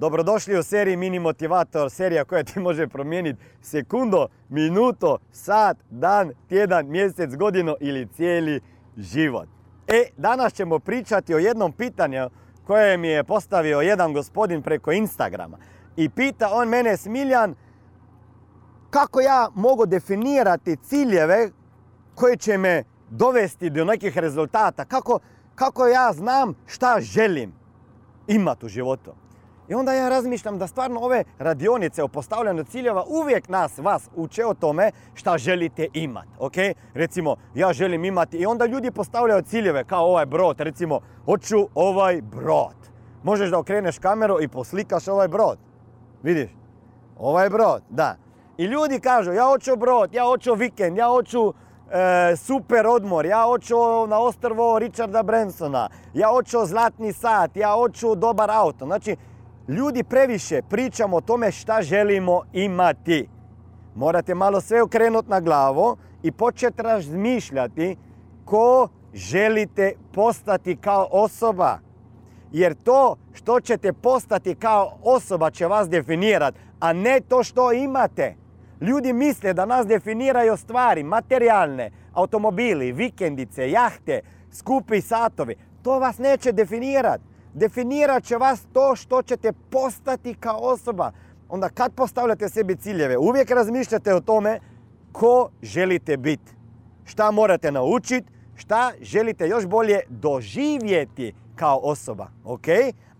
Dobrodošli u seriji Mini Motivator, serija koja ti može promijeniti sekundo, minuto, sat, dan, tjedan, mjesec, godinu ili cijeli život. E, danas ćemo pričati o jednom pitanju koje mi je postavio jedan gospodin preko Instagrama. I pita on mene, Smiljan, kako ja mogu definirati ciljeve koje će me dovesti do nekih rezultata? Kako, kako ja znam šta želim imati u životu? I onda ja razmišljam da stvarno ove radionice o postavljanju ciljeva uvijek nas, vas uče o tome šta želite imati. Ok? Recimo, ja želim imati i onda ljudi postavljaju ciljeve kao ovaj brod. Recimo, hoću ovaj brod. Možeš da okreneš kameru i poslikaš ovaj brod. Vidiš? Ovaj brod, da. I ljudi kažu, ja hoću brod, ja hoću vikend, ja hoću e, super odmor, ja hoću na ostrvo Richarda Bransona, ja hoću zlatni sat, ja hoću dobar auto. Znači, ljudi previše pričamo o tome šta želimo imati. Morate malo sve okrenuti na glavo i početi razmišljati ko želite postati kao osoba. Jer to što ćete postati kao osoba će vas definirati, a ne to što imate. Ljudi misle da nas definiraju stvari, materijalne, automobili, vikendice, jahte, skupi satovi. To vas neće definirati. Definirat će vas to što ćete postati kao osoba. Onda kad postavljate sebi ciljeve, uvijek razmišljate o tome ko želite biti. Šta morate naučiti, šta želite još bolje doživjeti kao osoba, ok?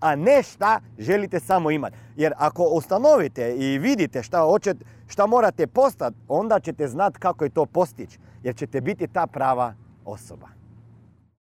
A ne šta želite samo imati. Jer ako ustanovite i vidite šta, hoćete, šta morate postati, onda ćete znati kako je to postići. Jer ćete biti ta prava osoba.